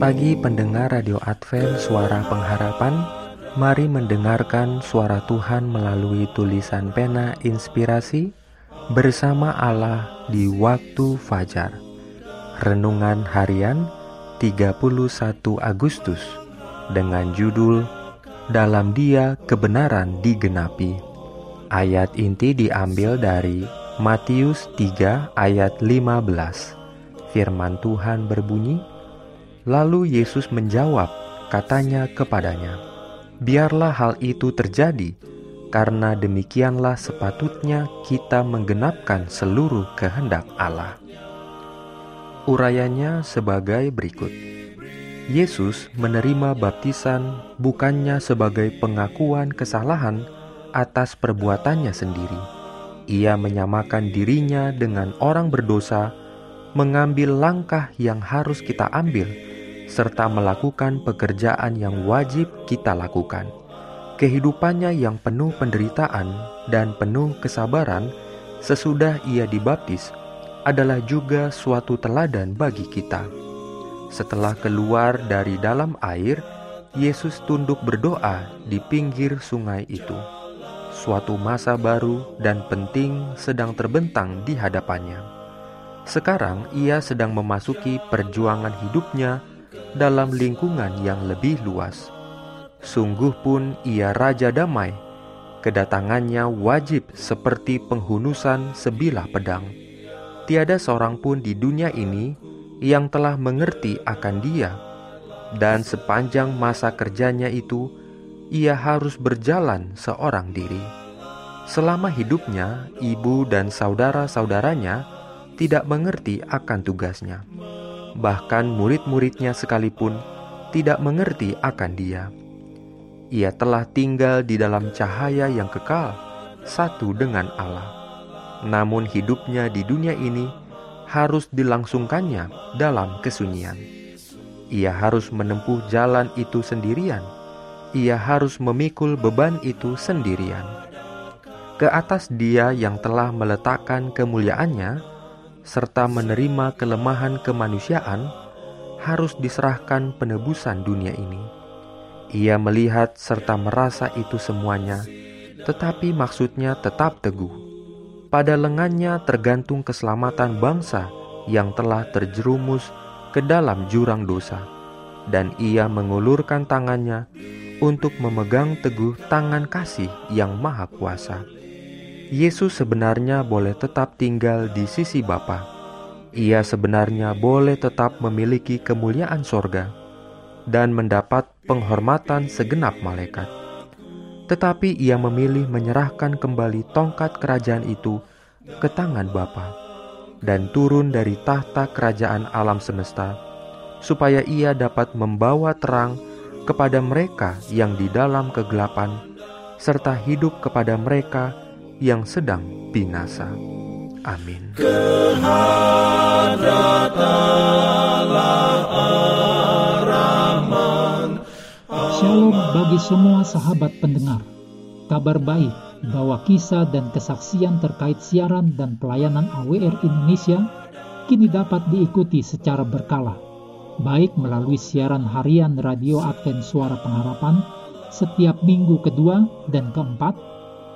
pagi pendengar Radio Advent Suara Pengharapan Mari mendengarkan suara Tuhan melalui tulisan pena inspirasi Bersama Allah di waktu fajar. Renungan harian 31 Agustus Dengan judul Dalam dia kebenaran digenapi. Ayat inti diambil dari Matius 3 ayat 15 Firman Tuhan berbunyi, Lalu Yesus menjawab, katanya kepadanya, "Biarlah hal itu terjadi, karena demikianlah sepatutnya kita menggenapkan seluruh kehendak Allah." Urayanya sebagai berikut: Yesus menerima baptisan bukannya sebagai pengakuan kesalahan atas perbuatannya sendiri. Ia menyamakan dirinya dengan orang berdosa, mengambil langkah yang harus kita ambil serta melakukan pekerjaan yang wajib kita lakukan. Kehidupannya yang penuh penderitaan dan penuh kesabaran sesudah ia dibaptis adalah juga suatu teladan bagi kita. Setelah keluar dari dalam air, Yesus tunduk berdoa di pinggir sungai itu. Suatu masa baru dan penting sedang terbentang di hadapannya. Sekarang ia sedang memasuki perjuangan hidupnya dalam lingkungan yang lebih luas. Sungguh pun ia raja damai. Kedatangannya wajib seperti penghunusan sebilah pedang. Tiada seorang pun di dunia ini yang telah mengerti akan dia. Dan sepanjang masa kerjanya itu, ia harus berjalan seorang diri. Selama hidupnya, ibu dan saudara-saudaranya tidak mengerti akan tugasnya bahkan murid-muridnya sekalipun tidak mengerti akan Dia. Ia telah tinggal di dalam cahaya yang kekal, satu dengan Allah. Namun hidupnya di dunia ini harus dilangsungkannya dalam kesunyian. Ia harus menempuh jalan itu sendirian. Ia harus memikul beban itu sendirian. Ke atas dia yang telah meletakkan kemuliaannya, serta menerima kelemahan kemanusiaan, harus diserahkan penebusan dunia ini. Ia melihat serta merasa itu semuanya, tetapi maksudnya tetap teguh. Pada lengannya tergantung keselamatan bangsa yang telah terjerumus ke dalam jurang dosa, dan ia mengulurkan tangannya untuk memegang teguh tangan kasih yang maha kuasa. Yesus sebenarnya boleh tetap tinggal di sisi Bapa. Ia sebenarnya boleh tetap memiliki kemuliaan sorga dan mendapat penghormatan segenap malaikat. Tetapi ia memilih menyerahkan kembali tongkat kerajaan itu ke tangan Bapa dan turun dari tahta kerajaan alam semesta supaya ia dapat membawa terang kepada mereka yang di dalam kegelapan serta hidup kepada mereka yang sedang binasa. Amin. Shalom bagi semua sahabat pendengar. Kabar baik bahwa kisah dan kesaksian terkait siaran dan pelayanan AWR Indonesia kini dapat diikuti secara berkala, baik melalui siaran harian Radio Advent Suara Pengharapan setiap minggu kedua dan keempat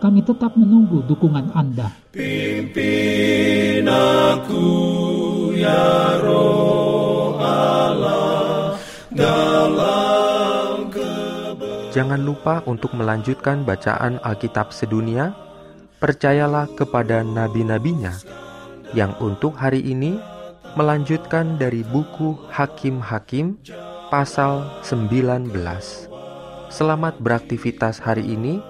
Kami tetap menunggu dukungan Anda. Pimpin aku ya roh Allah dalam kebenaran. jangan lupa untuk melanjutkan bacaan Alkitab sedunia. Percayalah kepada nabi-nabinya yang untuk hari ini melanjutkan dari buku Hakim-Hakim pasal 19. Selamat beraktivitas hari ini.